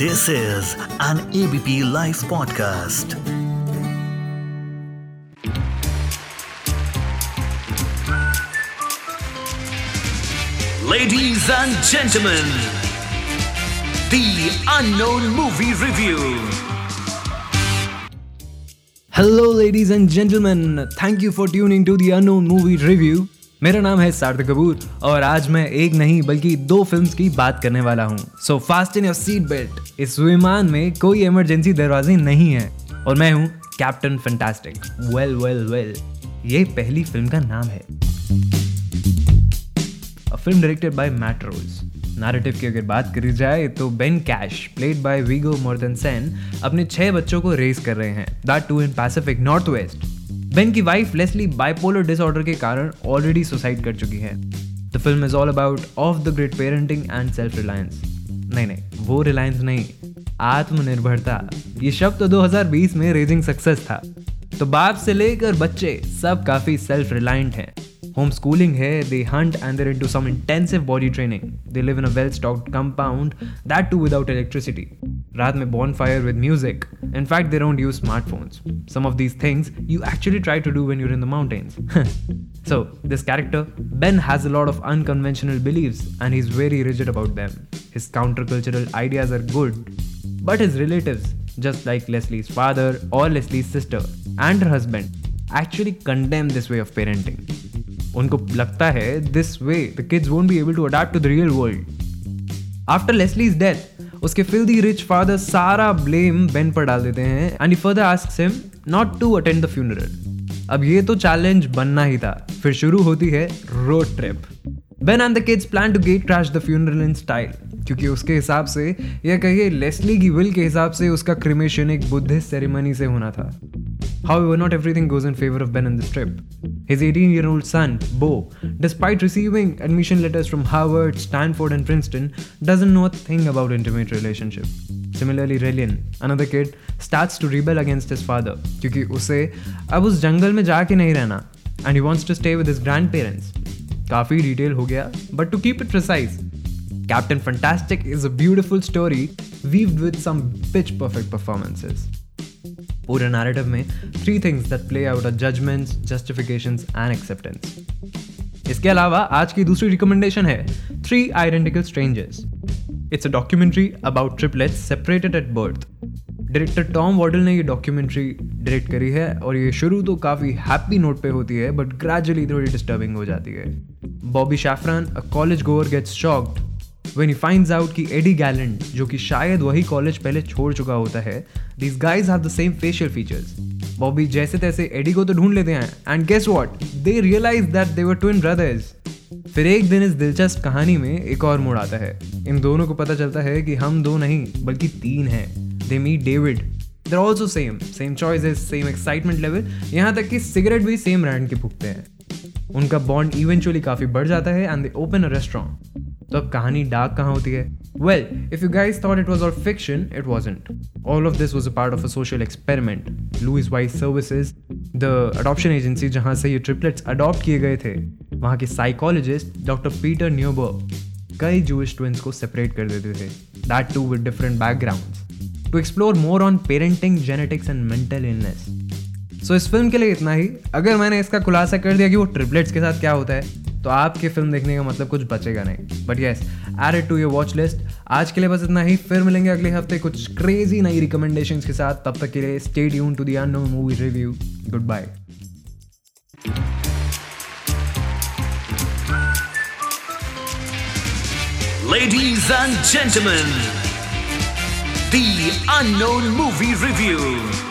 This is an ABP Life podcast. Ladies and gentlemen, the unknown movie review. Hello ladies and gentleman thank you for tuning to the unknown movie review मेरा नाम है सार्थक कपूर और आज मैं एक नहीं, बल्कि दो फिल्म्स की बात करने वाला हूँ। So fasten your seat belt इस विमान में कोई इमरजेंसी दरवाजे नहीं है। और मैं हूँ captain fantastic well well well ये पहली फ़िल्म का नाम है। Film directed by Matt Ross narrative की अगर बात करी जाए तो Ben Cash played by Viggo Mortensen अपने छह बच्चों को रेस कर रहे हैं। That too in Pacific north west Ben की वाइफ लेस्ली बाइपोलर डिसऑर्डर के कारण ऑलरेडी सुसाइड कर चुकी है। The film is all about of the great parenting and self reliance नहीं नहीं, वो रिलायंस नहीं, आत्मनिर्भरता। ये शब्द तो 2020 में रेजिंग सक्सेस था। तो बाप से लेकर बच्चे सब काफ़ी सेल्फ रिलायंट हैं। होम स्कूलिंग है they hunt and in some intensive body training they live in well stocked compound that too without electricity रात में bonfire with music In fact, they don't use smartphones. Some of these things you actually try to do when you're in the mountains. so, this character, Ben, has a lot of unconventional beliefs and he's very rigid about them. His countercultural ideas are good, but his relatives, just like Leslie's father or Leslie's sister and her husband, actually condemn this way of parenting. उनको लगता है this way the kids won't be able to adapt to the real world after Leslie's death उसके filthy rich father सारा blame Ben पर डाल देते हैं। And further asks him not to attend the funeral अब ये तो चैलेंज बनना ही था। फिर शुरू होती है road trip Ben and the kids plan to get crash the funeral in style क्योंकि उसके हिसाब से या कहिए लेस्ली की विल के हिसाब से उसका क्रिमेशन एक बुद्धिस्ट सेरेमनी से होना था। However, not everything goes in favor of Ben in this trip. His 18 year old son, Bo, despite receiving admission letters from Harvard, Stanford, and Princeton, doesn't know a thing about intimate relationship. Similarly, Relian, another kid, starts to rebel against his father क्योंकि उसे अब उस जंगल में जाके नहीं रहना and he wants to stay with his grandparents. काफी detail हो गया but to keep it precise, Captain Fantastic is a beautiful story weaved with some pitch perfect performances. पूरे नैरेटिव में three things that play out of judgments justifications and acceptance इसके अलावा आज की दूसरी रिकमेंडेशन है three identical strangers it's a documentary about triplets separated at birth director Tom Wardle ने ये डॉक्यूमेंट्री डायरेक्ट करी है और ये शुरू तो काफ़ी हैप्पी नोट पे होती है बट ग्रेजुअली थोड़ी डिस्टर्बिंग हो जाती है. Bobby Shafran a college goer gets shocked when he finds out कि एडी गैलेंट जो कि शायद वही कॉलेज पहले छोड़ चुका होता है these guys have the same facial features Bobby जैसे तैसे एडी को तो ढूंढ लेते हैं। And guess what they realize that they were twin brothers फिर एक दिन इस दिलचस्प कहानी में एक और मोड़ आता है। इन दोनों को पता चलता है कि हम दो नहीं, बल्कि तीन हैं। They meet David there also same same choices same excitement level यहाँ तक कि सिगरेट भी सेम ब्रांड के फूकते हैं। उनका बॉन्ड इवेंचुअली काफ़ी बढ़ जाता है and they open a restaurant तो अब कहानी डार्क कहाँ होती है? Well if you guys thought it was all fiction it wasn't all of this was a part of a social experiment Louise Wise Services the adoption agency जहाँ से ये triplets adopt किए गए थे, वहाँ के साइकोलॉजिस्ट डॉक्टर पीटर न्यूबर्ग कई Jewish twins को सेपरेट कर देते थे। That too with different background to explore more on parenting genetics and mental illness so इस फ़िल्म के लिए इतना ही। अगर मैंने इसका खुलासा कर दिया कि वो ट्रिपलेट्स के साथ क्या होता है तो आपकी फ़िल्म देखने का मतलब कुछ बचेगा नहीं। But yes add it to your watch list आज के लिए बस इतना ही। फिर मिलेंगे अगले हफ़्ते कुछ क्रेजी नई रिकमेंडेशन के साथ। तब तक के लिए स्टे यून to the movie review good bye Ladies and gentlemen, the unknown movie review.